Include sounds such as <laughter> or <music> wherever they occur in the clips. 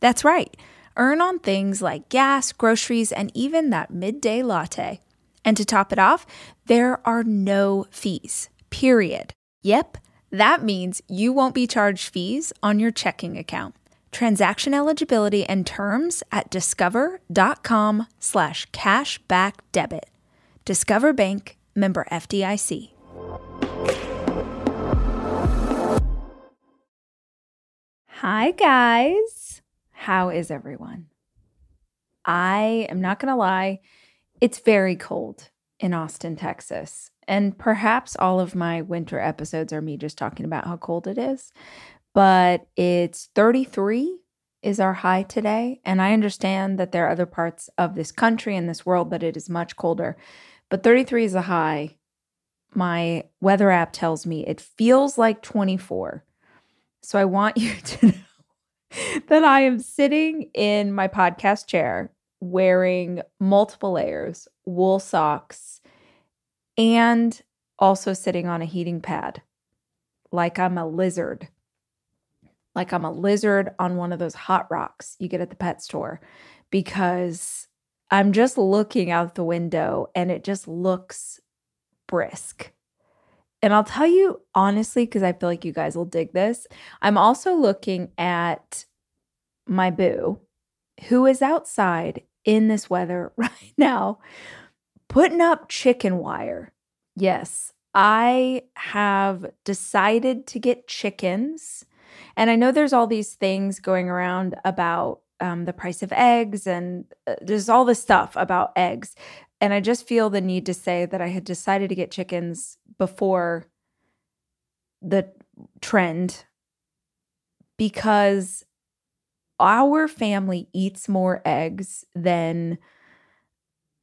That's right. Earn on things like gas, groceries, and even that midday latte. And to top it off, there are no fees, period. Yep, that means you won't be charged fees on your checking account. Transaction eligibility and terms at discover.com slash cashback debit. Discover Bank, member FDIC. Hi, guys. How is everyone? I am not going to lie, it's very cold in Austin, Texas. And perhaps all of my winter episodes are me just talking about how cold it is. But it's 33 is our high today. And I understand that there are other parts of this country and this world that it is much colder. But 33 is a high. My weather app tells me it feels like 24. So I want <laughs> you to <laughs> that I am sitting in my podcast chair wearing multiple layers, wool socks, and also sitting on a heating pad like I'm a lizard. Like I'm a lizard on one of those hot rocks you get at the pet store because I'm just looking out the window and it just looks brisk. And I'll tell you honestly, because I feel like you guys will dig this. I'm also looking at my boo, who is outside in this weather <laughs> right now, putting up chicken wire. Yes, I have decided to get chickens. And I know there's all these things going around about um, the price of eggs, and uh, there's all this stuff about eggs. And I just feel the need to say that I had decided to get chickens before the trend because our family eats more eggs than,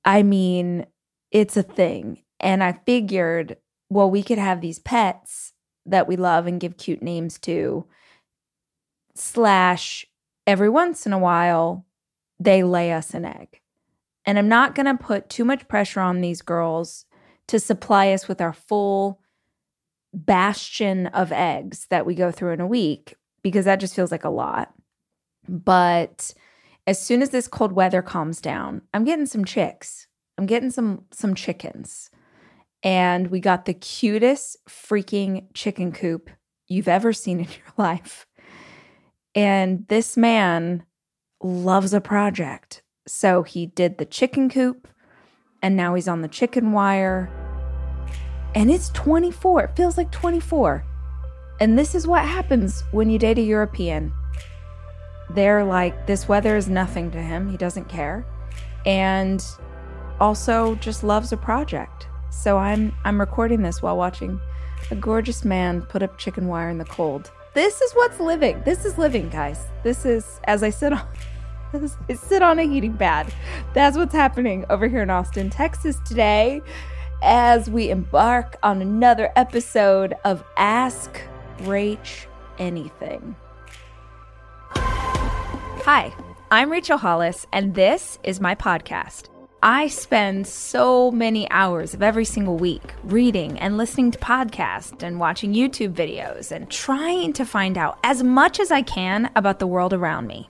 I mean, it's a thing. And I figured, well, we could have these pets that we love and give cute names to, slash, every once in a while, they lay us an egg. And I'm not going to put too much pressure on these girls to supply us with our full bastion of eggs that we go through in a week because that just feels like a lot. But as soon as this cold weather calms down, I'm getting some chicks. I'm getting some some chickens. And we got the cutest freaking chicken coop you've ever seen in <laughs> your life. And this man loves a project. So he did the chicken coop and now he's on the chicken wire. And it's 24. It feels like 24. And this is what happens when you date a European. They're like, this weather is nothing to him. He doesn't care. And also just loves a project. So I'm I'm recording this while watching a gorgeous man put up chicken wire in the cold. This is what's living. This is living, guys. This is as I sit <laughs> on <laughs> I sit on a heating pad. That's what's happening over here in Austin, Texas today as we embark on another episode of Ask Rach Anything. Hi, I'm Rachel Hollis, and this is my podcast. I spend so many hours of every single week reading and listening to podcasts and watching YouTube videos and trying to find out as much as I can about the world around me.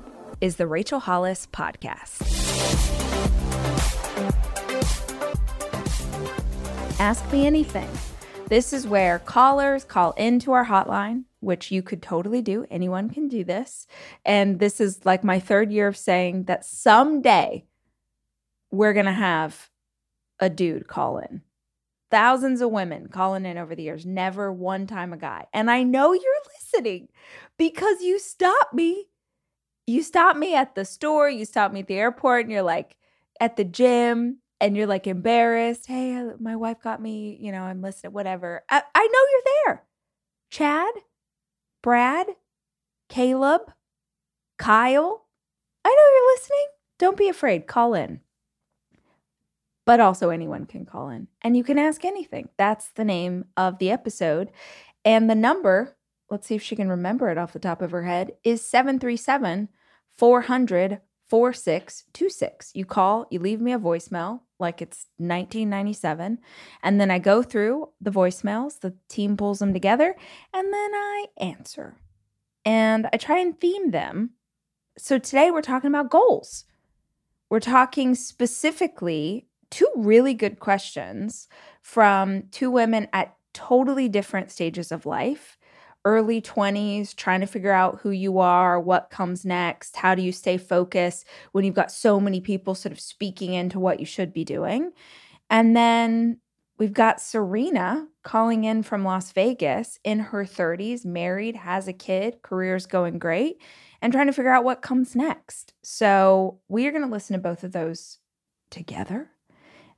is the Rachel Hollis Podcast. Ask Me Anything. This is where callers call into our hotline, which you could totally do. Anyone can do this. And this is like my third year of saying that someday we're going to have a dude call in. Thousands of women calling in over the years, never one time a guy. And I know you're listening because you stopped me. You stop me at the store, you stop me at the airport, and you're like at the gym, and you're like embarrassed. Hey, my wife got me, you know, I'm listening, whatever. I, I know you're there. Chad, Brad, Caleb, Kyle. I know you're listening. Don't be afraid. Call in. But also, anyone can call in and you can ask anything. That's the name of the episode. And the number, let's see if she can remember it off the top of her head, is 737 400 4626. You call, you leave me a voicemail like it's 1997. And then I go through the voicemails, the team pulls them together, and then I answer. And I try and theme them. So today we're talking about goals. We're talking specifically two really good questions from two women at totally different stages of life early 20s, trying to figure out who you are, what comes next, how do you stay focused when you've got so many people sort of speaking into what you should be doing. And then we've got Serena calling in from Las Vegas in her 30s, married, has a kid, career's going great, and trying to figure out what comes next. So we are going to listen to both of those together.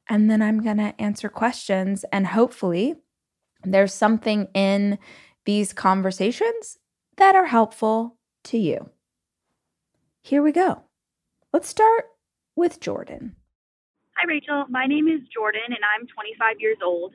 And then I'm going to answer questions and hopefully there's something in these conversations that are helpful to you. Here we go. Let's start with Jordan. Hi, Rachel. My name is Jordan, and I'm 25 years old.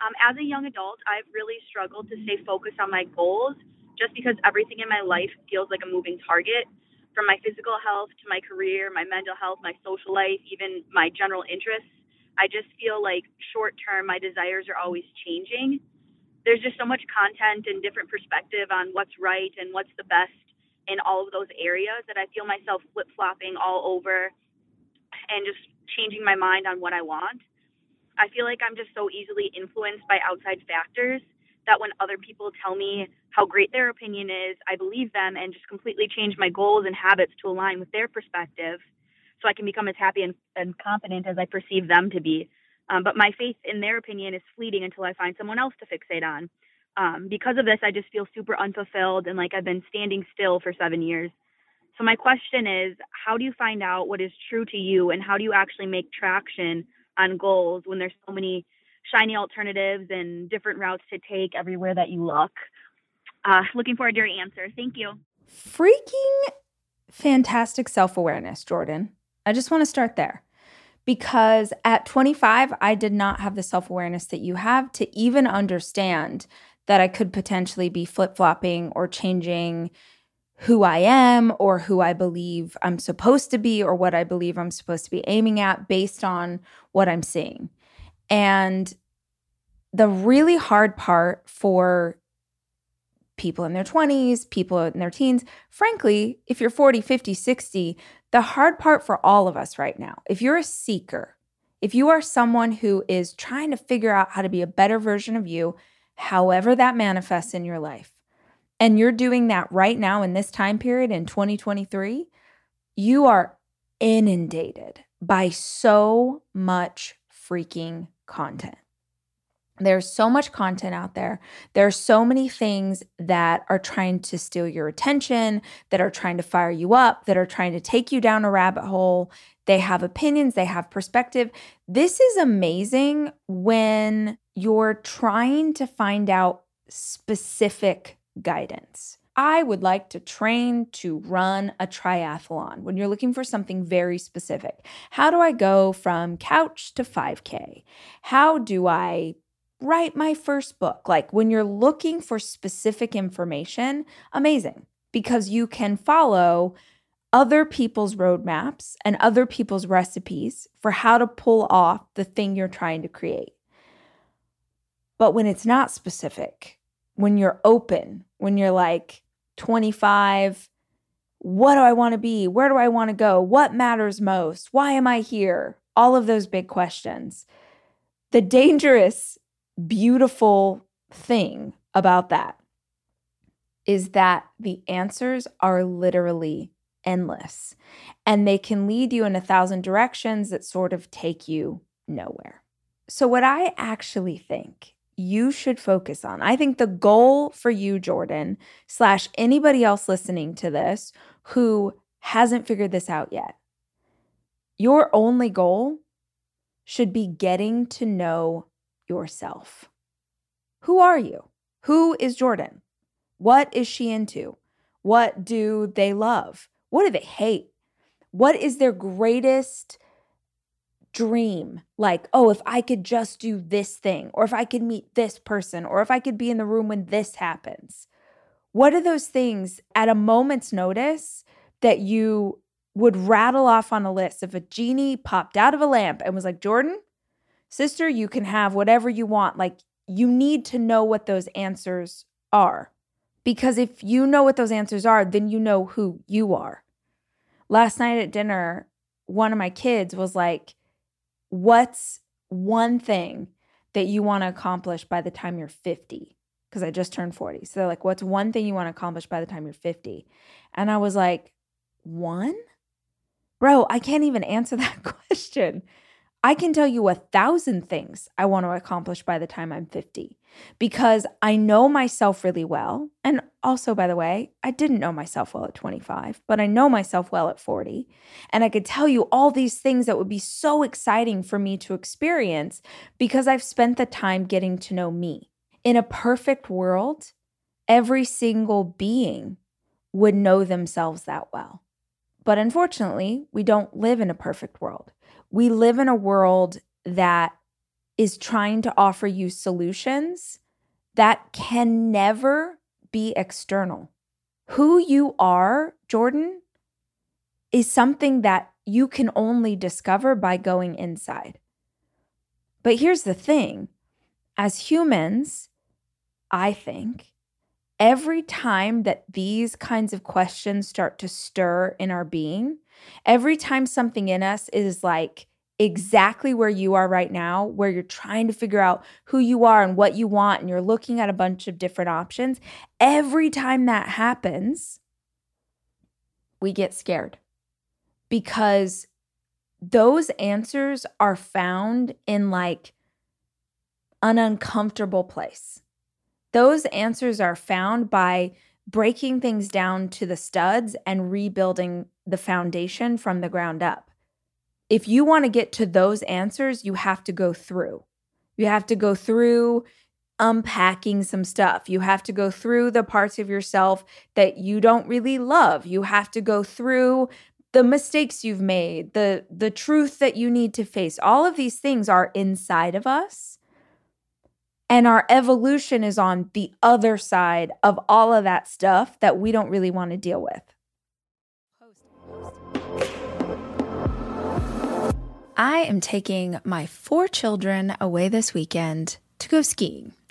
Um, as a young adult, I've really struggled to stay focused on my goals just because everything in my life feels like a moving target from my physical health to my career, my mental health, my social life, even my general interests. I just feel like short term, my desires are always changing there's just so much content and different perspective on what's right and what's the best in all of those areas that I feel myself flip flopping all over and just changing my mind on what I want. I feel like I'm just so easily influenced by outside factors that when other people tell me how great their opinion is, I believe them and just completely change my goals and habits to align with their perspective so I can become as happy and, and confident as I perceive them to be. Um, but my faith in their opinion is fleeting until I find someone else to fixate on. Um, because of this, I just feel super unfulfilled and like I've been standing still for seven years. So, my question is how do you find out what is true to you and how do you actually make traction on goals when there's so many shiny alternatives and different routes to take everywhere that you look? Uh, looking forward to your answer. Thank you. Freaking fantastic self awareness, Jordan. I just want to start there because at 25, I did not have the self awareness that you have to even understand that I could potentially be flip flopping or changing who I am or who I believe I'm supposed to be or what I believe I'm supposed to be aiming at based on what I'm seeing. And the really hard part for people in their 20s, people in their teens, frankly, if you're 40, 50, 60, the hard part for all of us right now, if you're a seeker, if you are someone who is trying to figure out how to be a better version of you, however that manifests in your life, and you're doing that right now in this time period in 2023, you are inundated by so much freaking content. There's so much content out there. There's so many things that are trying to steal your attention, that are trying to fire you up, that are trying to take you down a rabbit hole. They have opinions, they have perspective. This is amazing when you're trying to find out specific guidance. I would like to train to run a triathlon. When you're looking for something very specific, how do I go from couch to 5K? How do I write my first book? Like when you're looking for specific information, amazing because you can follow other people's roadmaps and other people's recipes for how to pull off the thing you're trying to create. But when it's not specific, when you're open, when you're like 25, what do I want to be? Where do I want to go? What matters most? Why am I here? All of those big questions. The dangerous, beautiful thing about that is that the answers are literally endless and they can lead you in a thousand directions that sort of take you nowhere. So, what I actually think you should focus on, I think the goal for you, Jordan, slash anybody else listening to this who hasn't figured this out yet, your only goal should be getting to know yourself. Who are you? Who is Jordan? What is she into? What do they love? What do they hate? What is their greatest dream? Like, oh, if I could just do this thing, or if I could meet this person, or if I could be in the room when this happens. What are those things at a moment's notice that you would rattle off on a list if a genie popped out of a lamp and was like, Jordan, sister, you can have whatever you want. Like, you need to know what those answers are. Because if you know what those answers are, then you know who you are. Last night at dinner, one of my kids was like, What's one thing that you want to accomplish by the time you're 50? Because I just turned 40. So they're like, What's one thing you want to accomplish by the time you're 50? And I was like, One? Bro, I can't even answer <laughs> that question. I can tell you a thousand things I want to accomplish by the time I'm 50 because I know myself really well. And also, by the way, I didn't know myself well at 25, but I know myself well at 40. And I could tell you all these things that would be so exciting for me to experience because I've spent the time getting to know me. In a perfect world, every single being would know themselves that well. But unfortunately, we don't live in a perfect world. We live in a world that is trying to offer you solutions that can never be external. Who you are, Jordan, is something that you can only discover by going inside. But here's the thing as humans, I think, every time that these kinds of questions start to stir in our being, every time something in us is like, exactly where you are right now, where you're trying to figure out who you are and what you want, and you're looking at a bunch of different options, every time that happens, we get scared because those answers are found in like an uncomfortable place. Those answers are found by breaking things down to the studs and rebuilding the foundation from the ground up if you want to get to those answers, you have to go through. You have to go through unpacking some stuff. You have to go through the parts of yourself that you don't really love. You have to go through the mistakes you've made, the the truth that you need to face. All of these things are inside of us. And our evolution is on the other side of all of that stuff that we don't really want to deal with. I am taking my four children away this weekend to go skiing.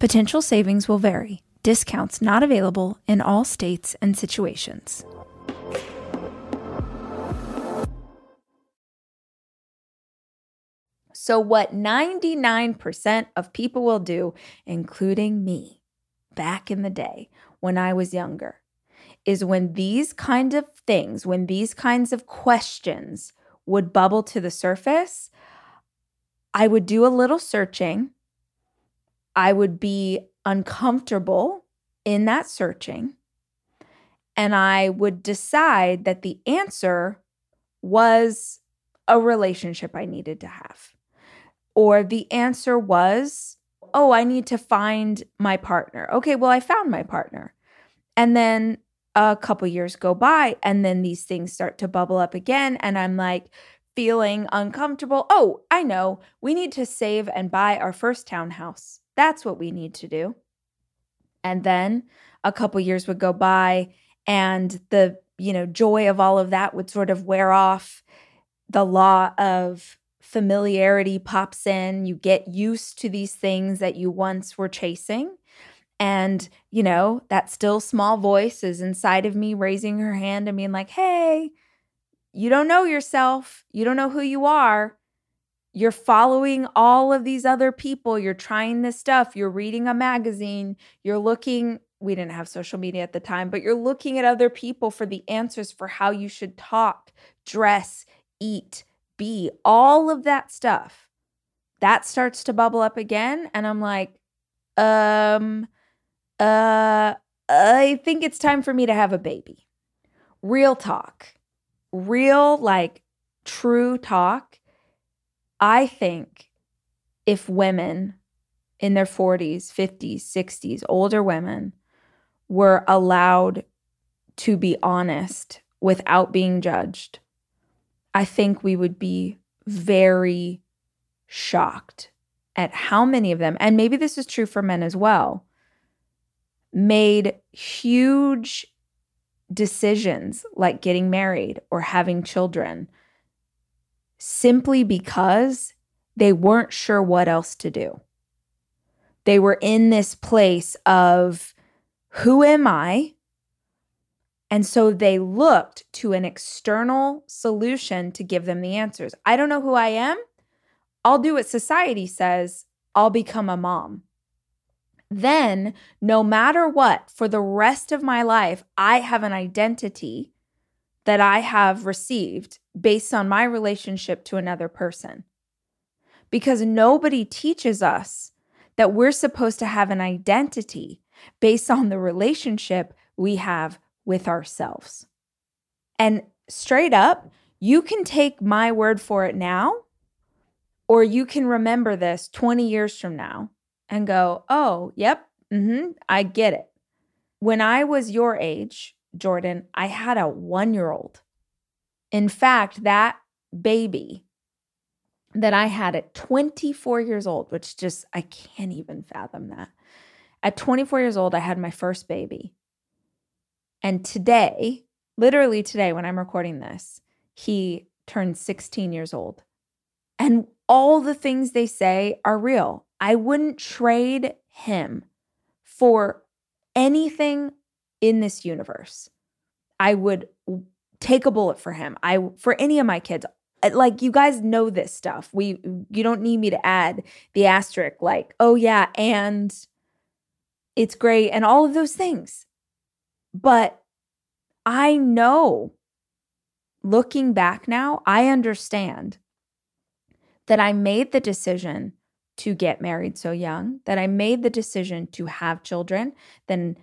Potential savings will vary. Discounts not available in all states and situations. So, what 99% of people will do, including me back in the day when I was younger, is when these kind of things, when these kinds of questions would bubble to the surface, I would do a little searching. I would be uncomfortable in that searching. And I would decide that the answer was a relationship I needed to have or the answer was, oh, I need to find my partner. Okay, well, I found my partner. And then a couple years go by, and then these things start to bubble up again. And I'm like, feeling uncomfortable. Oh, I know. We need to save and buy our first townhouse. That's what we need to do. And then a couple years would go by and the, you know, joy of all of that would sort of wear off. The law of familiarity pops in. You get used to these things that you once were chasing. And, you know, that still small voice is inside of me raising her hand and being like, hey, you don't know yourself. You don't know who you are. You're following all of these other people. You're trying this stuff. You're reading a magazine. You're looking, we didn't have social media at the time, but you're looking at other people for the answers for how you should talk, dress, eat, be, all of that stuff, that starts to bubble up again. And I'm like, um, uh, I think it's time for me to have a baby. Real talk, real, like true talk. I think if women in their 40s, 50s, 60s, older women were allowed to be honest without being judged, I think we would be very shocked at how many of them, and maybe this is true for men as well, made huge decisions like getting married or having children simply because they weren't sure what else to do. They were in this place of who am I? And so they looked to an external solution to give them the answers. I don't know who I am. I'll do what society says. I'll become a mom. Then, no matter what, for the rest of my life, I have an identity that I have received based on my relationship to another person. Because nobody teaches us that we're supposed to have an identity based on the relationship we have with ourselves. And straight up, you can take my word for it now, or you can remember this 20 years from now and go, oh, yep, mm-hmm, I get it. When I was your age, Jordan, I had a one year old. In fact, that baby that I had at 24 years old, which just, I can't even fathom that. At 24 years old, I had my first baby. And today, literally today, when I'm recording this, he turned 16 years old. And all the things they say are real. I wouldn't trade him for anything in this universe. I would take a bullet for him. I for any of my kids. Uh, like you guys know this stuff. We you don't need me to add the asterisk like, "Oh yeah, and it's great and all of those things." But I know looking back now, I understand that I made the decision to get married so young, that I made the decision to have children, then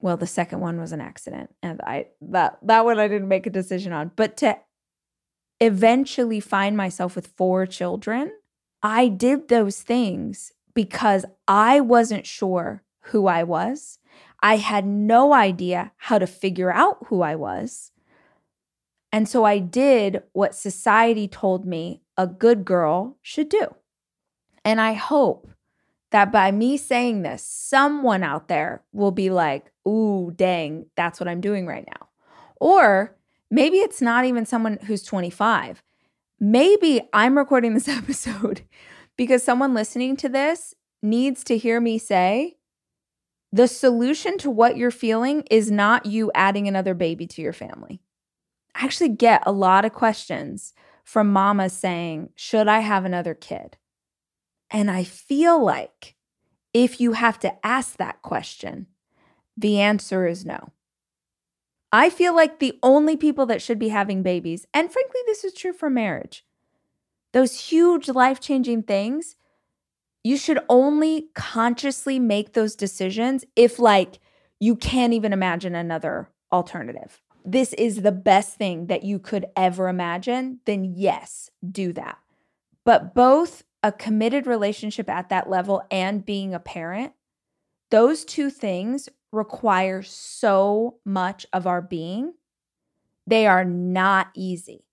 well, the second one was an accident. And I that that one I didn't make a decision on. But to eventually find myself with four children, I did those things because I wasn't sure who I was. I had no idea how to figure out who I was. And so I did what society told me a good girl should do. And I hope that by me saying this, someone out there will be like, ooh, dang, that's what I'm doing right now. Or maybe it's not even someone who's 25. Maybe I'm recording this <laughs> episode because someone listening to this needs to hear me say, the solution to what you're feeling is not you adding another baby to your family. I actually get a lot of questions from mamas saying, Should I have another kid? And I feel like if you have to ask that question, the answer is no. I feel like the only people that should be having babies, and frankly, this is true for marriage, those huge life changing things, you should only consciously make those decisions if, like, you can't even imagine another alternative this is the best thing that you could ever imagine, then yes, do that. But both a committed relationship at that level and being a parent, those two things require so much of our being. They are not easy.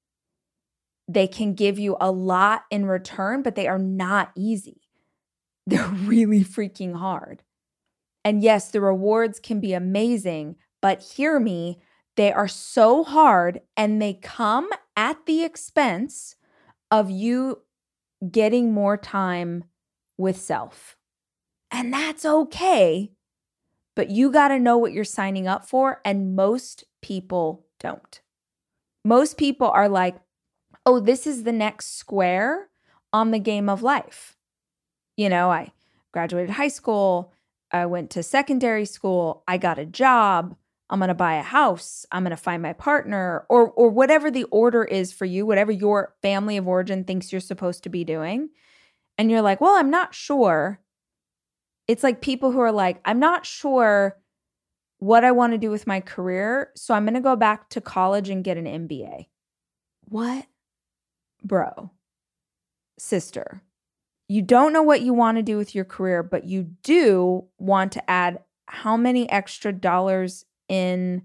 They can give you a lot in return, but they are not easy. <laughs> They're really freaking hard. And yes, the rewards can be amazing, but hear me, they are so hard and they come at the expense of you getting more time with self. And that's okay. But you got to know what you're signing up for. And most people don't. Most people are like, oh, this is the next square on the game of life. You know, I graduated high school, I went to secondary school, I got a job, I'm going to buy a house, I'm going to find my partner or or whatever the order is for you, whatever your family of origin thinks you're supposed to be doing. And you're like, "Well, I'm not sure." It's like people who are like, "I'm not sure what I want to do with my career, so I'm going to go back to college and get an MBA." What? Bro. Sister. You don't know what you want to do with your career, but you do want to add how many extra dollars in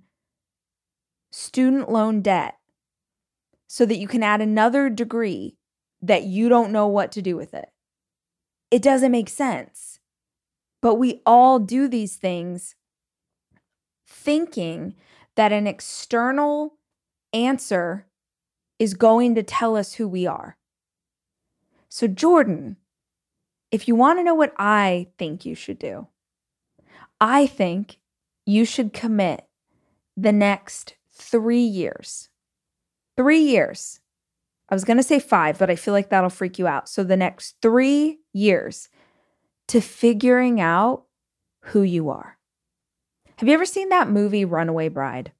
student loan debt so that you can add another degree that you don't know what to do with it. It doesn't make sense. But we all do these things thinking that an external answer is going to tell us who we are. So, Jordan, if you want to know what I think you should do, I think you should commit the next three years. Three years. I was going to say five, but I feel like that'll freak you out. So, the next three years to figuring out who you are. Have you ever seen that movie, Runaway Bride?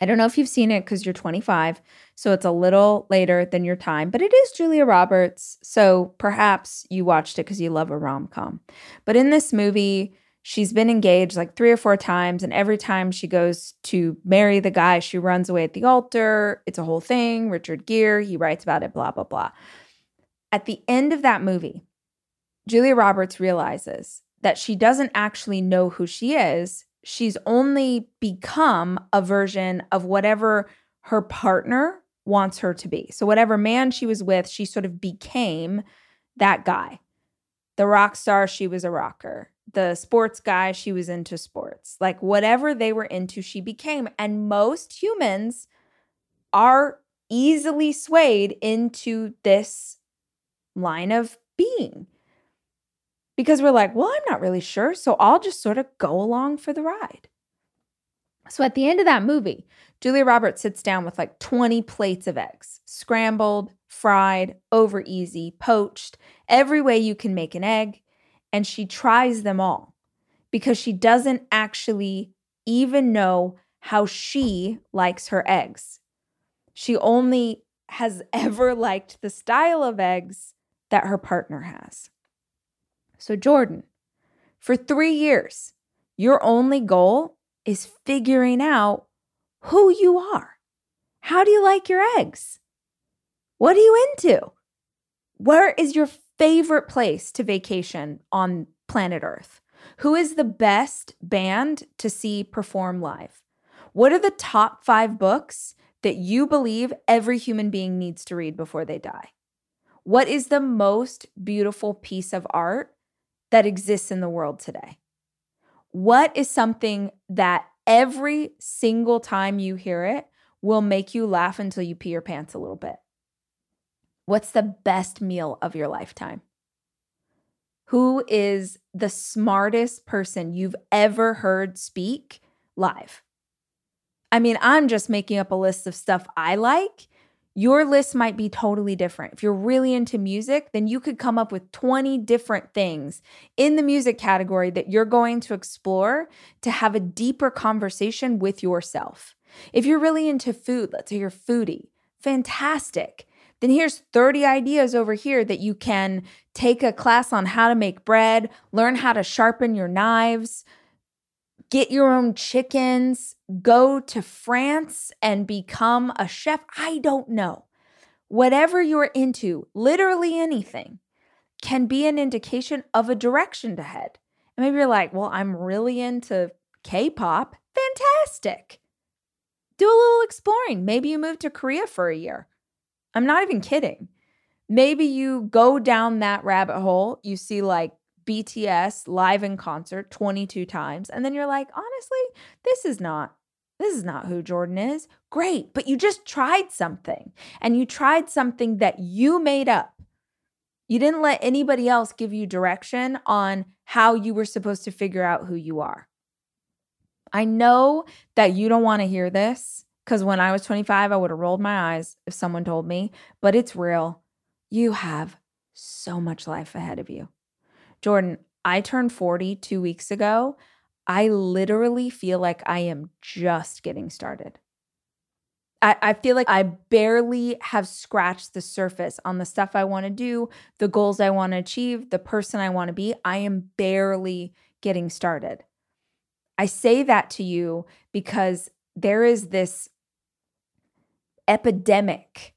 I don't know if you've seen it because you're 25, so it's a little later than your time, but it is Julia Roberts. So perhaps you watched it because you love a rom com. But in this movie, she's been engaged like three or four times and every time she goes to marry the guy she runs away at the altar it's a whole thing richard gere he writes about it blah blah blah at the end of that movie julia roberts realizes that she doesn't actually know who she is she's only become a version of whatever her partner wants her to be. So, whatever man she was with, she sort of became that guy. The rock star, she was a rocker. The sports guy, she was into sports. Like whatever they were into, she became. And most humans are easily swayed into this line of being because we're like, well, I'm not really sure. So I'll just sort of go along for the ride. So at the end of that movie, Julia Roberts sits down with like 20 plates of eggs, scrambled, fried, over easy, poached, every way you can make an egg. And she tries them all because she doesn't actually even know how she likes her eggs. She only has <laughs> ever liked the style of eggs that her partner has. So, Jordan, for three years, your only goal is figuring out who you are. How do you like your eggs? What are you into? Where is your favorite place to vacation on planet Earth? Who is the best band to see perform live? What are the top five books that you believe every human being needs to read before they die? What is the most beautiful piece of art that exists in the world today? What is something that every single time you hear it will make you laugh until you pee your pants a little bit? What's the best meal of your lifetime? Who is the smartest person you've ever heard speak live? I mean, I'm just making up a list of stuff I like your list might be totally different. If you're really into music, then you could come up with 20 different things in the music category that you're going to explore to have a deeper conversation with yourself. If you're really into food, let's say you're foodie, fantastic. Then here's 30 ideas over here that you can take a class on how to make bread, learn how to sharpen your knives, get your own chickens, go to France and become a chef. I don't know. Whatever you're into, literally anything, can be an indication of a direction to head. And maybe you're like, well, I'm really into K pop. Fantastic. Do a little exploring. Maybe you move to Korea for a year. I'm not even kidding. Maybe you go down that rabbit hole. You see like BTS live in concert 22 times and then you're like, "Honestly, this is not this is not who Jordan is." Great, but you just tried something and you tried something that you made up. You didn't let anybody else give you direction on how you were supposed to figure out who you are. I know that you don't want to hear this because when I was 25, I would have rolled my eyes if someone told me, but it's real. You have so much life ahead of you. Jordan, I turned 40 two weeks ago. I literally feel like I am just getting started. I, I feel like I barely have scratched the surface on the stuff I want to do, the goals I want to achieve, the person I want to be. I am barely getting started. I say that to you because there is this epidemic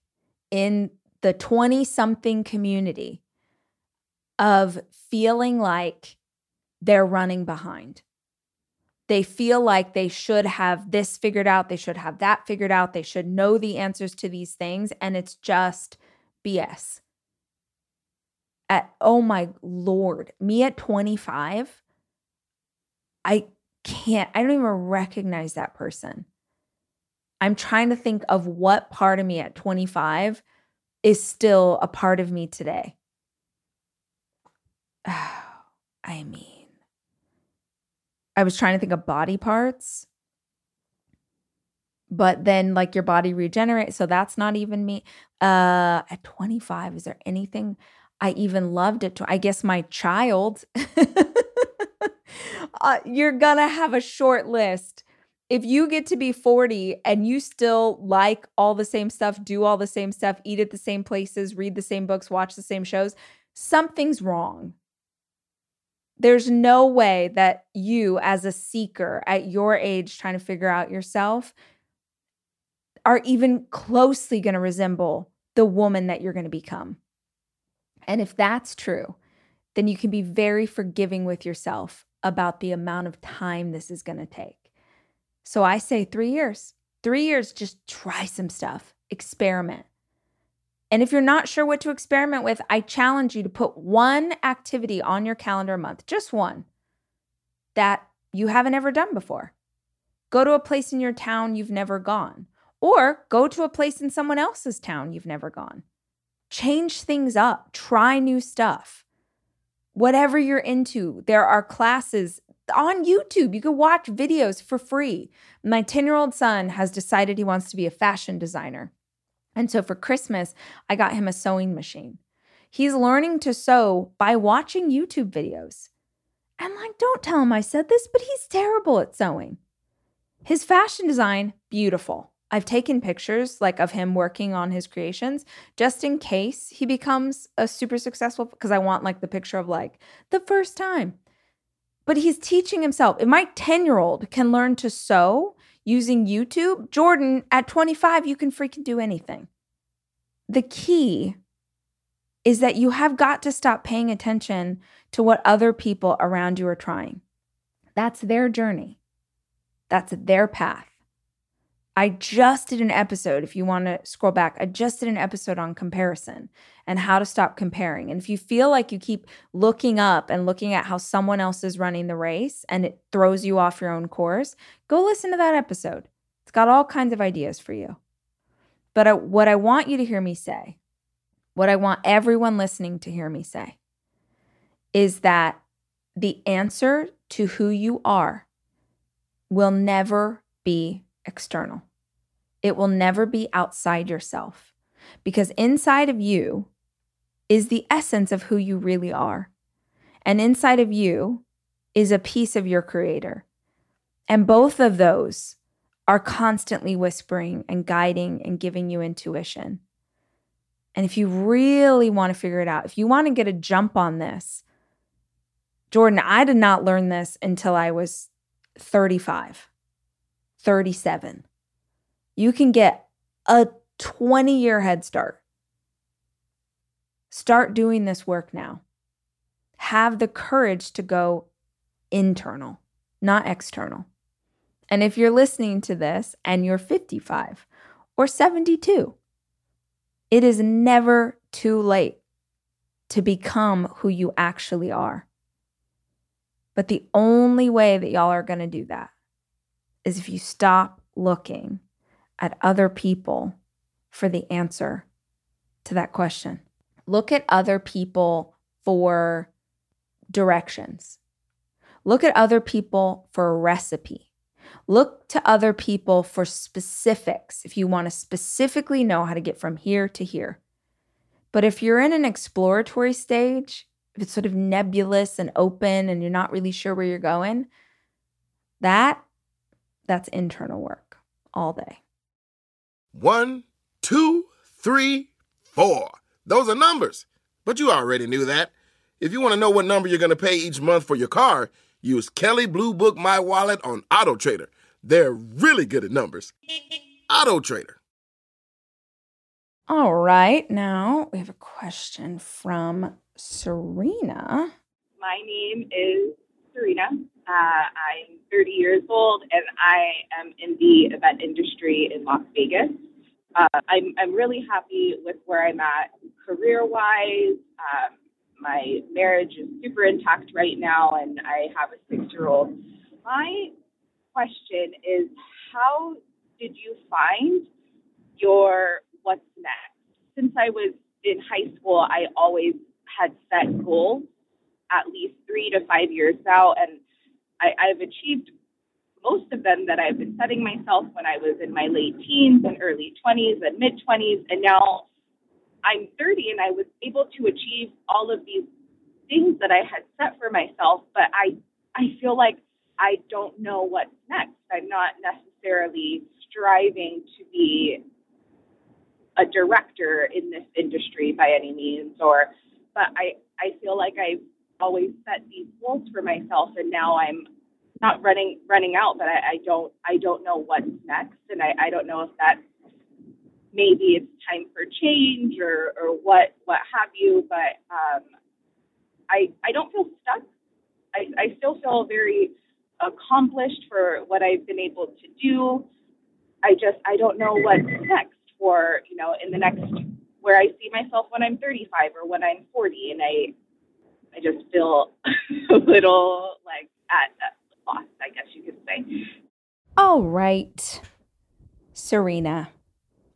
in the 20 something community of feeling like they're running behind. They feel like they should have this figured out, they should have that figured out, they should know the answers to these things, and it's just BS. At oh my lord, me at 25, I can't, I don't even recognize that person. I'm trying to think of what part of me at 25 is still a part of me today. <sighs> I mean, I was trying to think of body parts, but then like your body regenerates. So that's not even me. Uh, at 25, is there anything I even loved it? To, I guess my child. <laughs> uh, you're gonna have a short list. If you get to be 40 and you still like all the same stuff, do all the same stuff, eat at the same places, read the same books, watch the same shows, something's wrong there's no way that you, as a seeker at your age, trying to figure out yourself, are even closely going to resemble the woman that you're going to become. And if that's true, then you can be very forgiving with yourself about the amount of time this is going to take. So I say three years. Three years, just try some stuff. experiment. And if you're not sure what to experiment with, I challenge you to put one activity on your calendar a month, just one, that you haven't ever done before. Go to a place in your town you've never gone, or go to a place in someone else's town you've never gone. Change things up, try new stuff. Whatever you're into, there are classes on YouTube. You can watch videos for free. My 10 year old son has decided he wants to be a fashion designer. And so for Christmas, I got him a sewing machine. He's learning to sew by watching YouTube videos. And like, don't tell him I said this, but he's terrible at sewing. His fashion design, beautiful. I've taken pictures like of him working on his creations just in case he becomes a super successful because I want like the picture of like the first time. But he's teaching himself. If my 10 year old can learn to sew using YouTube, Jordan, at 25, you can freaking do anything. The key is that you have got to stop paying attention to what other people around you are trying. That's their journey, that's their path. I just did an episode, if you want to scroll back, I just did an episode on comparison and how to stop comparing. And if you feel like you keep looking up and looking at how someone else is running the race and it throws you off your own course, go listen to that episode. It's got all kinds of ideas for you. But I, what I want you to hear me say, what I want everyone listening to hear me say, is that the answer to who you are will never be external. It will never be outside yourself because inside of you is the essence of who you really are. And inside of you is a piece of your creator. And both of those are constantly whispering and guiding and giving you intuition. And if you really want to figure it out, if you want to get a jump on this, Jordan, I did not learn this until I was 35, 37 you can get a 20 year head start. Start doing this work now. Have the courage to go internal, not external. And if you're listening to this and you're 55 or 72, it is never too late to become who you actually are. But the only way that y'all are going to do that is if you stop looking at other people for the answer to that question. Look at other people for directions. Look at other people for a recipe. Look to other people for specifics if you want to specifically know how to get from here to here. But if you're in an exploratory stage, if it's sort of nebulous and open and you're not really sure where you're going, that that's internal work all day. One, two, three, four. Those are numbers. But you already knew that. If you want to know what number you're going to pay each month for your car, use Kelley Blue Book My Wallet on Auto Trader. They're really good at numbers. Auto Trader. All right. Now we have a question from Serena. My name is Serena. Uh, I'm 30 years old and I am in the event industry in Las Vegas. Uh, I'm, I'm really happy with where I'm at career wise. Um, my marriage is super intact right now and I have a six year old. My question is how did you find your what's next? Since I was in high school, I always had set goals at least three to five years out. And I, I've achieved most of them that I've been setting myself when I was in my late teens and early 20s and mid 20s. And now I'm 30 and I was able to achieve all of these things that I had set for myself, but I, I feel like I don't know what's next. I'm not necessarily striving to be a director in this industry by any means or but I, I feel like I've always set these goals for myself and now I'm not running running out, but I, I don't I don't know what's next and I, I don't know if that maybe it's time for change or, or what what have you, but um, I I don't feel stuck. I, I still feel very accomplished for what I've been able to do. I just I don't know what's next for, you know, in the next where I see myself when I'm 35 or when I'm 40 and I I just feel <laughs> a little like at uh, a loss, I guess you could say. All right. Serena,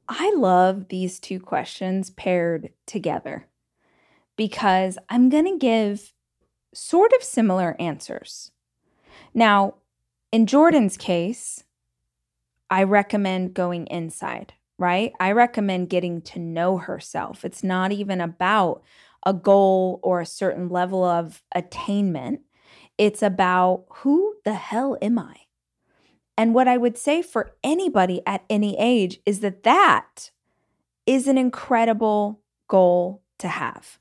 I love these two questions paired together because I'm going to give sort of similar answers. Now, in Jordan's case, I recommend going inside, right? I recommend getting to know herself. It's not even about a goal or a certain level of attainment. It's about who the hell am I? And what I would say for anybody at any age is that that is an incredible goal to have.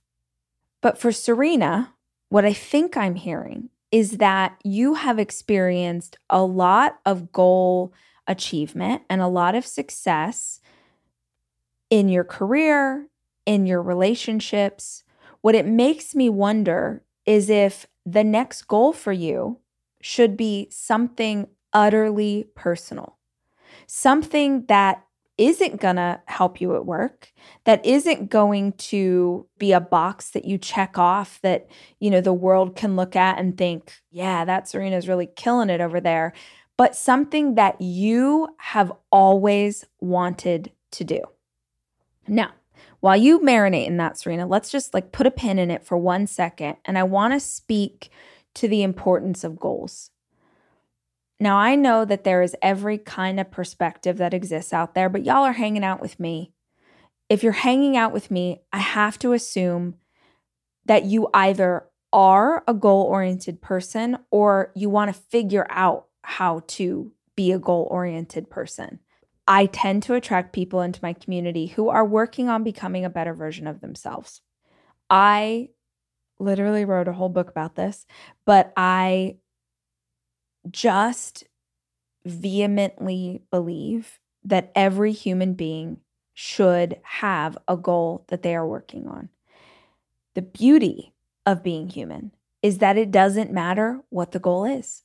But for Serena, what I think I'm hearing is that you have experienced a lot of goal achievement and a lot of success in your career, in your relationships. What it makes me wonder is if the next goal for you should be something utterly personal, something that isn't going to help you at work that isn't going to be a box that you check off that you know the world can look at and think yeah that serena's really killing it over there but something that you have always wanted to do. Now while you marinate in that serena let's just like put a pin in it for one second and i want to speak to the importance of goals now, I know that there is every kind of perspective that exists out there, but y'all are hanging out with me. If you're hanging out with me, I have to assume that you either are a goal oriented person or you want to figure out how to be a goal oriented person. I tend to attract people into my community who are working on becoming a better version of themselves. I literally wrote a whole book about this, but I just vehemently believe that every human being should have a goal that they are working on. The beauty of being human is that it doesn't matter what the goal is.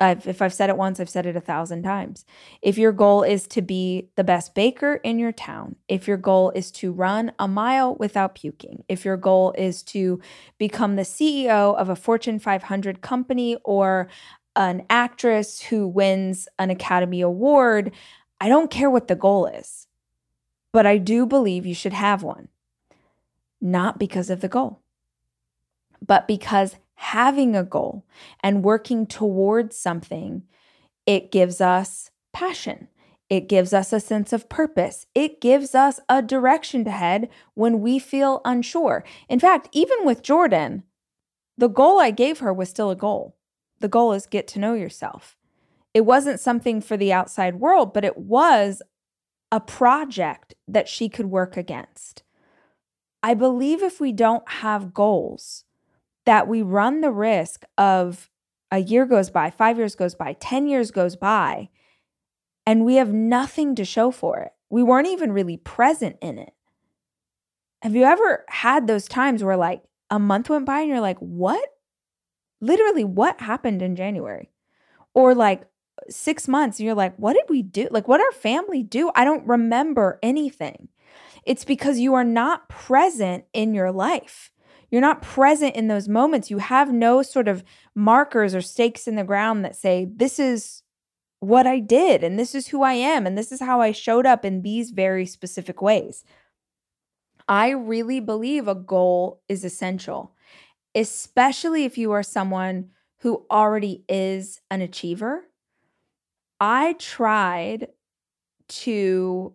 I've, if I've said it once, I've said it a thousand times. If your goal is to be the best baker in your town, if your goal is to run a mile without puking, if your goal is to become the CEO of a Fortune 500 company or an actress who wins an Academy Award. I don't care what the goal is, but I do believe you should have one. Not because of the goal, but because having a goal and working towards something, it gives us passion. It gives us a sense of purpose. It gives us a direction to head when we feel unsure. In fact, even with Jordan, the goal I gave her was still a goal the goal is get to know yourself. It wasn't something for the outside world, but it was a project that she could work against. I believe if we don't have goals, that we run the risk of a year goes by, five years goes by, 10 years goes by, and we have nothing to show for it. We weren't even really present in it. Have you ever had those times where, like, a month went by and you're like, what literally what happened in January? Or like six months, and you're like, what did we do? Like, what our family do? I don't remember anything. It's because you are not present in your life. You're not present in those moments. You have no sort of markers or stakes in the ground that say, this is what I did, and this is who I am, and this is how I showed up in these very specific ways. I really believe a goal is essential especially if you are someone who already is an achiever. I tried to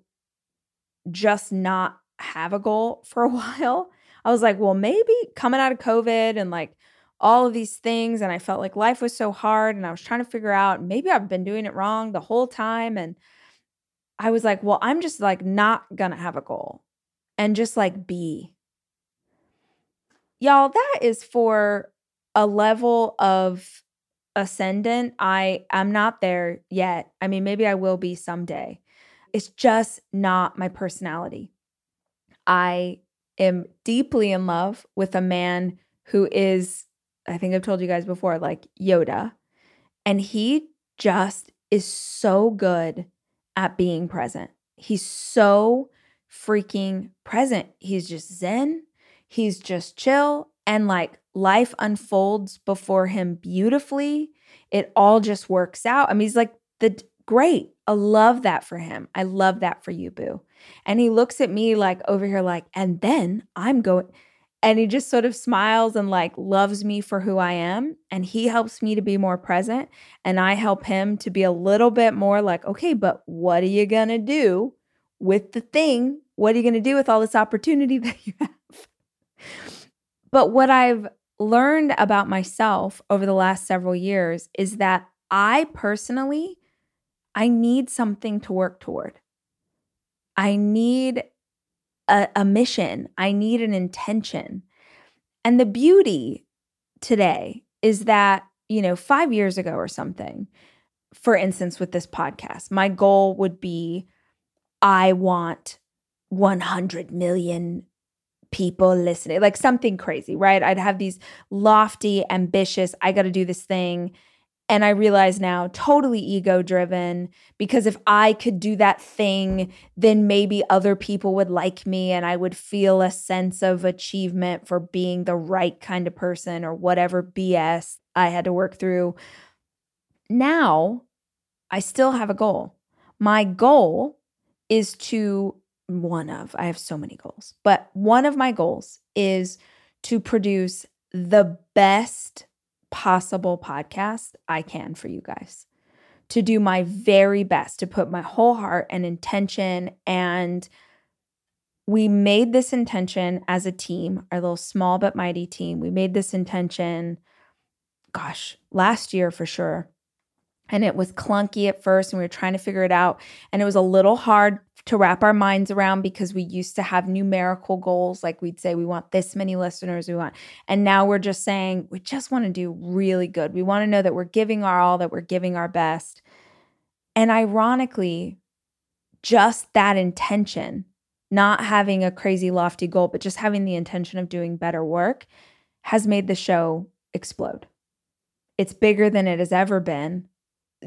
just not have a goal for a <laughs> while. I was like, well, maybe coming out of COVID and like all of these things, and I felt like life was so hard, and I was trying to figure out maybe I've been doing it wrong the whole time. And I was like, well, I'm just like not gonna have a goal and just like be Y'all, that is for a level of ascendant. I I'm not there yet. I mean, maybe I will be someday. It's just not my personality. I am deeply in love with a man who is I think I've told you guys before like Yoda. And he just is so good at being present. He's so freaking present. He's just zen, he's just chill, and like life unfolds before him beautifully. It all just works out. I mean, he's like the great. I love that for him. I love that for you, boo. And he looks at me like over here, like, and then I'm going, and he just sort of smiles and like loves me for who I am. And he helps me to be more present. And I help him to be a little bit more like, okay, but what are you going to do with the thing? What are you going to do with all this opportunity <laughs> that you have? But what I've learned about myself over the last several years is that I personally, I need something to work toward. I need a, a mission, I need an intention. And the beauty today is that, you know, five years ago or something, for instance, with this podcast, my goal would be I want 100 million people listening, like something crazy, right? I'd have these lofty, ambitious, I got to do this thing. And I realize now, totally ego driven, because if I could do that thing, then maybe other people would like me and I would feel a sense of achievement for being the right kind of person or whatever BS I had to work through. Now, I still have a goal. My goal is to, one of, I have so many goals, but one of my goals is to produce the best possible podcast I can for you guys. To do my very best, to put my whole heart and intention. And we made this intention as a team, our little small but mighty team. We made this intention, gosh, last year for sure. And it was clunky at first, and we were trying to figure it out. And it was a little hard to wrap our minds around because we used to have numerical goals. Like we'd say, we want this many listeners, we want. And now we're just saying, we just want to do really good. We want to know that we're giving our all, that we're giving our best. And ironically, just that intention, not having a crazy lofty goal, but just having the intention of doing better work, has made the show explode. It's bigger than it has ever been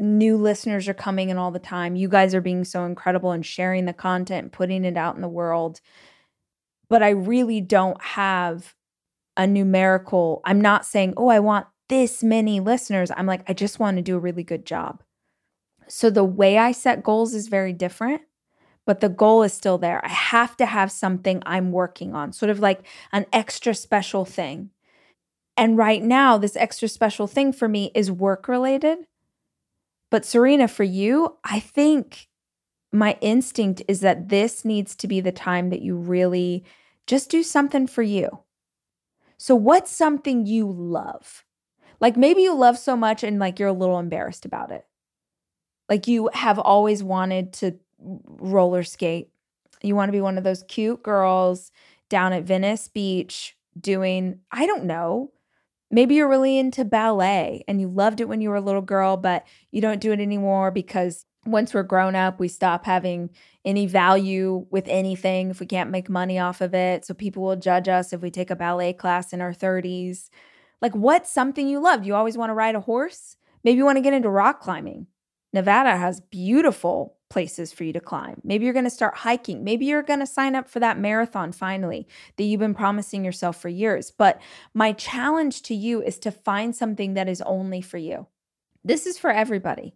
new listeners are coming in all the time. You guys are being so incredible and sharing the content, putting it out in the world. But I really don't have a numerical, I'm not saying, oh, I want this many listeners. I'm like, I just want to do a really good job. So the way I set goals is very different, but the goal is still there. I have to have something I'm working on, sort of like an extra special thing. And right now, this extra special thing for me is work related but Serena, for you, I think my instinct is that this needs to be the time that you really just do something for you. So, what's something you love? Like maybe you love so much and like you're a little embarrassed about it. Like you have always wanted to roller skate. You want to be one of those cute girls down at Venice Beach doing, I don't know, Maybe you're really into ballet and you loved it when you were a little girl, but you don't do it anymore because once we're grown up, we stop having any value with anything if we can't make money off of it. So people will judge us if we take a ballet class in our 30s. Like, what's something you love? You always want to ride a horse? Maybe you want to get into rock climbing. Nevada has beautiful places for you to climb. Maybe you're going to start hiking. Maybe you're going to sign up for that marathon finally that you've been promising yourself for years. But my challenge to you is to find something that is only for you. This is for everybody.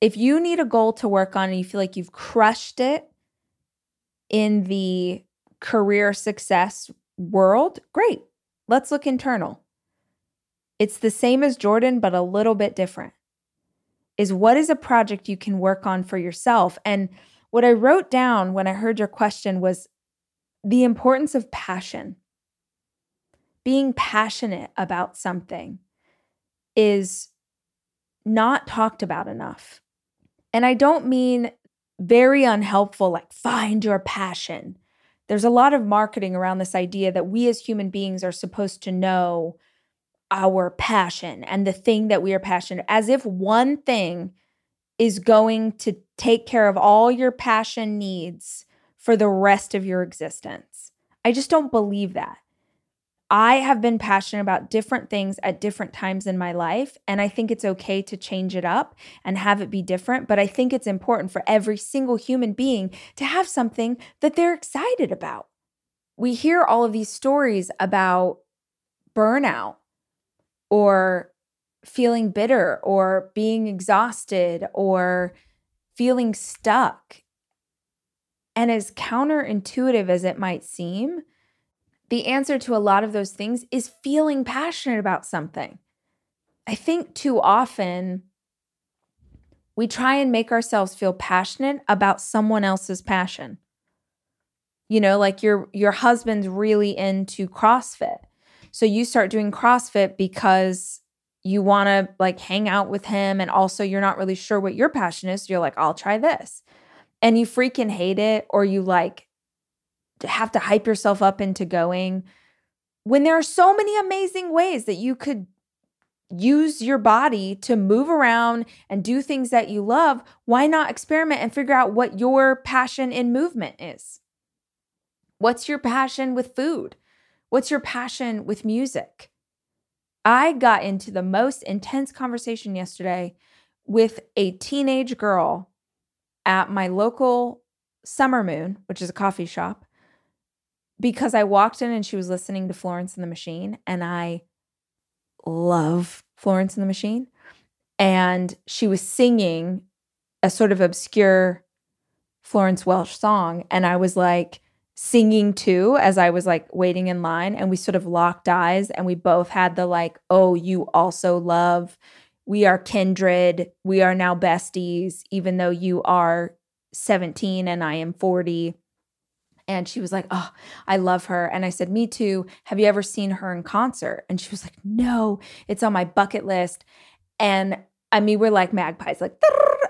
If you need a goal to work on and you feel like you've crushed it in the career success world, great. Let's look internal. It's the same as Jordan, but a little bit different is what is a project you can work on for yourself? And what I wrote down when I heard your question was the importance of passion. Being passionate about something is not talked about enough. And I don't mean very unhelpful, like find your passion. There's a lot of marketing around this idea that we as human beings are supposed to know our passion and the thing that we are passionate as if one thing is going to take care of all your passion needs for the rest of your existence. I just don't believe that. I have been passionate about different things at different times in my life. And I think it's okay to change it up and have it be different. But I think it's important for every single human being to have something that they're excited about. We hear all of these stories about burnout or feeling bitter or being exhausted or feeling stuck. And as counterintuitive as it might seem, the answer to a lot of those things is feeling passionate about something. I think too often we try and make ourselves feel passionate about someone else's passion. You know, like your your husband's really into CrossFit. So you start doing CrossFit because you want to like hang out with him and also you're not really sure what your passion is. So you're like, I'll try this. And you freaking hate it or you like have to hype yourself up into going when there are so many amazing ways that you could use your body to move around and do things that you love, why not experiment and figure out what your passion in movement is? What's your passion with food? What's your passion with music? I got into the most intense conversation yesterday with a teenage girl at my local Summer Moon, which is a coffee shop because I walked in and she was listening to Florence and the Machine, and I love Florence and the Machine. And she was singing a sort of obscure Florence Welch song. And I was like singing too as I was like waiting in line. And we sort of locked eyes and we both had the like, oh, you also love. We are kindred. We are now besties, even though you are 17 and I am 40 and she was like, Oh, I love her. And I said, Me too. Have you ever seen her in concert? And she was like, No, it's on my bucket list. And I mean, we're like magpies, like,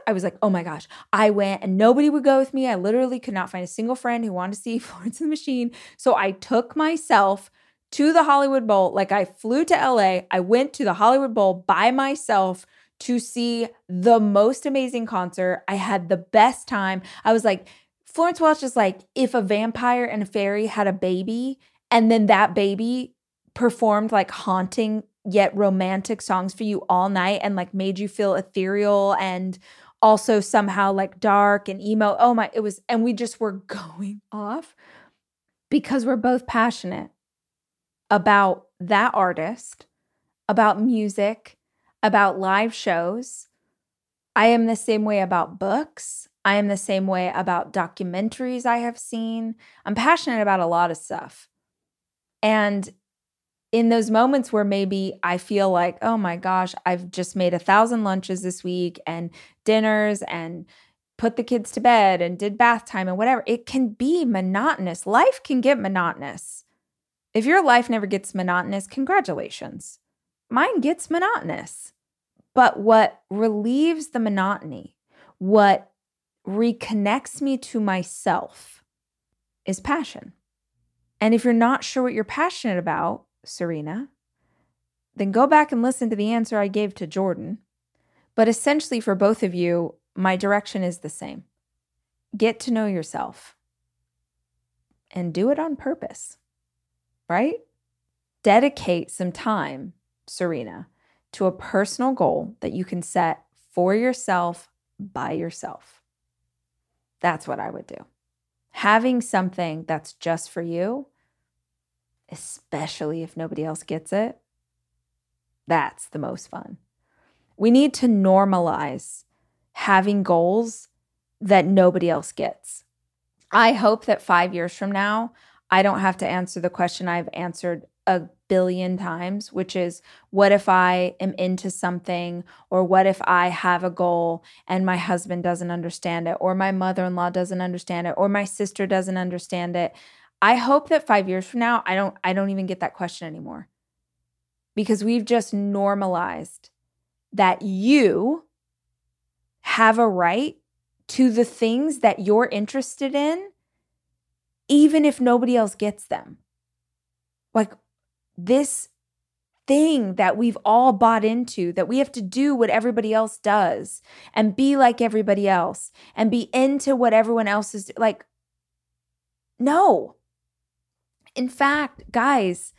I was like, oh my gosh. I went and nobody would go with me. I literally could not find a single friend who wanted to see <laughs> Florence and the Machine. So I took myself to the Hollywood Bowl. Like I flew to LA. I went to the Hollywood Bowl by myself to see the most amazing concert. I had the best time. I was like, Florence Welch is like if a vampire and a fairy had a baby and then that baby performed like haunting yet romantic songs for you all night and like made you feel ethereal and also somehow like dark and emo. Oh my, it was, and we just were <laughs> going off because we're both passionate about that artist, about music, about live shows. I am the same way about books. I am the same way about documentaries I have seen. I'm passionate about a lot of stuff. And in those moments where maybe I feel like, oh my gosh, I've just made a thousand lunches this week and dinners and put the kids to bed and did bath time and whatever, it can be monotonous. Life can get monotonous. If your life never gets monotonous, congratulations. Mine gets monotonous. But what relieves the monotony, what reconnects me to myself is passion. And if you're not sure what you're passionate about, Serena, then go back and listen to the answer I gave to Jordan. But essentially, for both of you, my direction is the same get to know yourself and do it on purpose, right? Dedicate some time, Serena, to a personal goal that you can set for yourself by yourself. That's what I would do. Having something that's just for you, especially if nobody else gets it, that's the most fun. We need to normalize having goals that nobody else gets. I hope that five years from now, I don't have to answer the question I've answered a billion times, which is what if I am into something, or what if I have a goal and my husband doesn't understand it, or my mother in law doesn't understand it, or my sister doesn't understand it. I hope that five years from now, I don't, I don't even get that question anymore because we've just normalized that you have a right to the things that you're interested in, even if nobody else gets them. Like, this thing that we've all bought into that we have to do what everybody else does and be like everybody else and be into what everyone else is like no in fact guys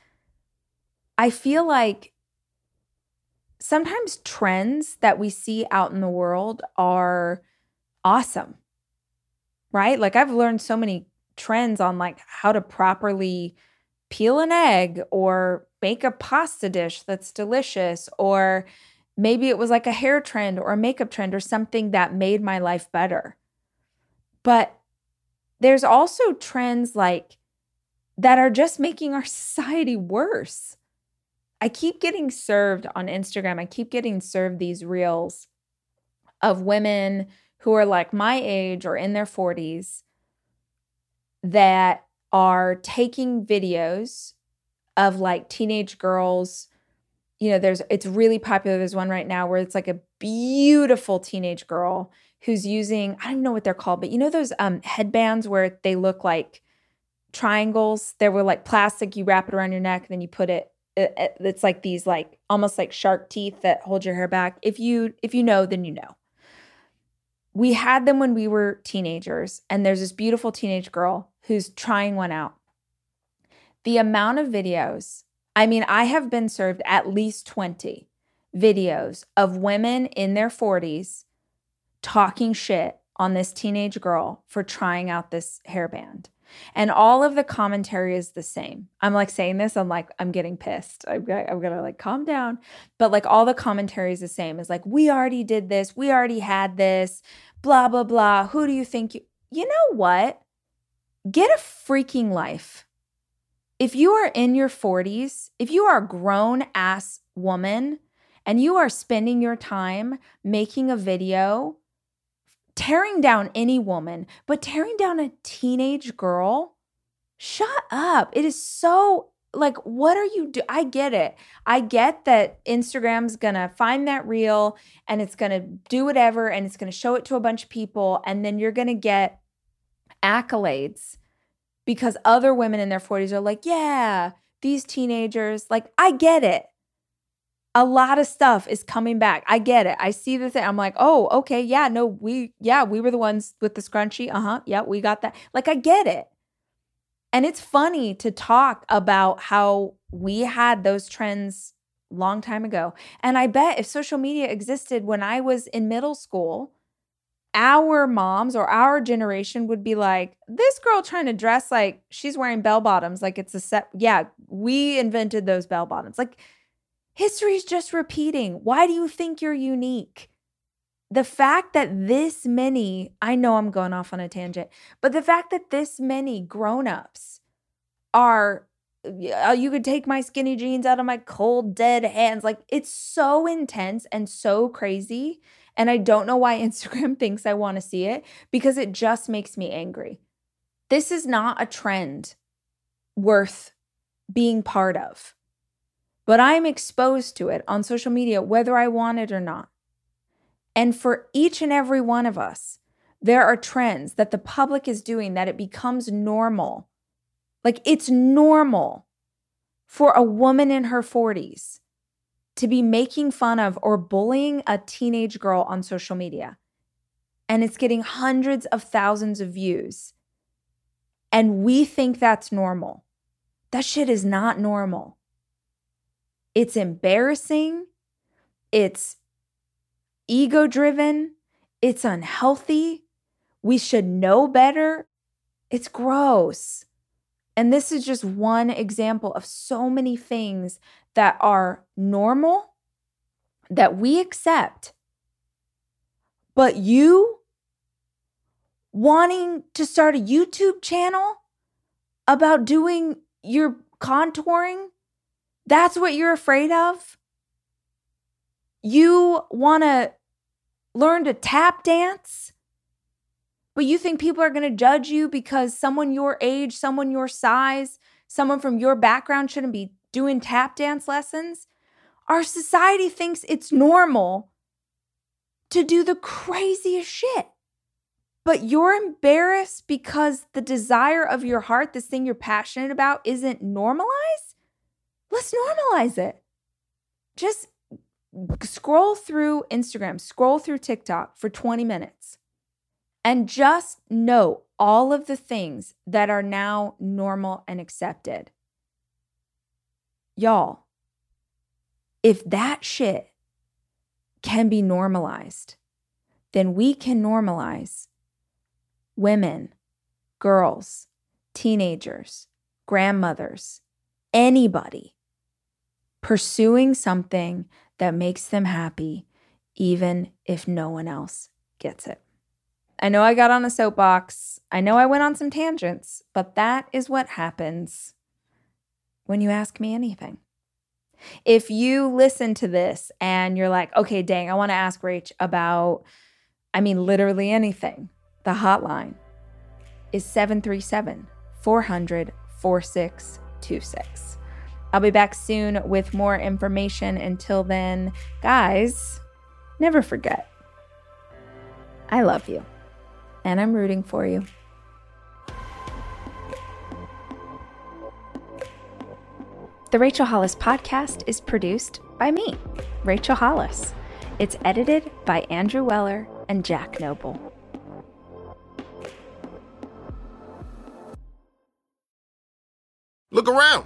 I feel like sometimes trends that we see out in the world are awesome. Right? Like I've learned so many trends on like how to properly peel an egg or make a pasta dish that's delicious or maybe it was like a hair trend or a makeup trend or something that made my life better. But there's also trends like that are just making our society worse. I keep getting served on Instagram, I keep getting served these reels of women who are like my age or in their 40s that are taking videos of like teenage girls. You know, there's it's really popular. There's one right now where it's like a beautiful teenage girl who's using, I don't know what they're called, but you know those um headbands where they look like triangles? They were like plastic, you wrap it around your neck, then you put it uh, uh, it's like these like almost like shark teeth that hold your hair back. If you if you know, then you know. We had them when we were teenagers, and there's this beautiful teenage girl who's trying one out. The amount of videos, I mean, I have been served at least 20 videos of women in their 40s talking shit on this teenage girl for trying out this hairband. And all of the commentary is the same. I'm like saying this, I'm like, I'm getting pissed. I'm, I'm gonna like calm down. But like all the commentary is the same. It's like, we already did this, we already had this, blah, blah, blah. Who do you think you, you know what? Get a freaking life. If you are in your 40s, if you are a grown ass woman and you are spending your time making a video tearing down any woman, but tearing down a teenage girl, shut up. It is so like what are you do I get it. I get that Instagram's going to find that reel and it's going to do whatever and it's going to show it to a bunch of people and then you're going to get accolades because other women in their 40s are like, "Yeah, these teenagers, like I get it a lot of stuff is coming back. I get it. I see the thing. I'm like, oh, okay, yeah, no, we, yeah, we were the ones with the scrunchie. Uh huh. Yeah, we got that. Like, I get it. And it's funny to talk about how we had those trends long time ago. And I bet if social media existed when I was in middle school, our moms or our generation would be like, this girl trying to dress like she's wearing bell bottoms, like it's a set. Yeah, we invented those bell bottoms. Like, History is just repeating. Why do you think you're unique? The fact that this many, I know I'm going off on a tangent, but the fact that this many grown-ups are uh, you could take my skinny jeans out of my cold dead hands like it's so intense and so crazy and I don't know why <laughs> Instagram thinks I want to see it because it just makes me angry. This is not a trend worth being part of but I'm exposed to it on social media, whether I want it or not. And for each and every one of us, there are trends that the public is doing that it becomes normal. Like it's normal for a woman in her 40s to be making fun of or bullying a teenage girl on social media. And it's getting hundreds of thousands of views. And we think that's normal. That shit is not normal. It's embarrassing. It's ego driven. It's unhealthy. We should know better. It's gross. And this is just one example of so many things that are normal that we accept. But you wanting to start a YouTube channel about doing your contouring that's what you're afraid of? You want to learn to tap dance? But you think people are going to judge you because someone your age, someone your size, someone from your background shouldn't be doing tap dance lessons? Our society thinks it's normal to do the craziest shit. But you're embarrassed because the desire of your heart, this thing you're passionate about, isn't normalized? Let's normalize it. Just scroll through Instagram, scroll through TikTok for 20 minutes and just know all of the things that are now normal and accepted. Y'all, if that shit can be normalized, then we can normalize women, girls, teenagers, grandmothers, anybody pursuing something that makes them happy, even if no one else gets it. I know I got on a soapbox. I know I went on some tangents, but that is what happens when you ask me anything. If you listen to this and you're like, okay, dang, I want to ask Rach about, I mean, literally anything, the hotline is 737 400 4626. I'll be back soon with more information. Until then, guys, never forget I love you and I'm rooting for you. The Rachel Hollis podcast is produced by me, Rachel Hollis. It's edited by Andrew Weller and Jack Noble. Look around.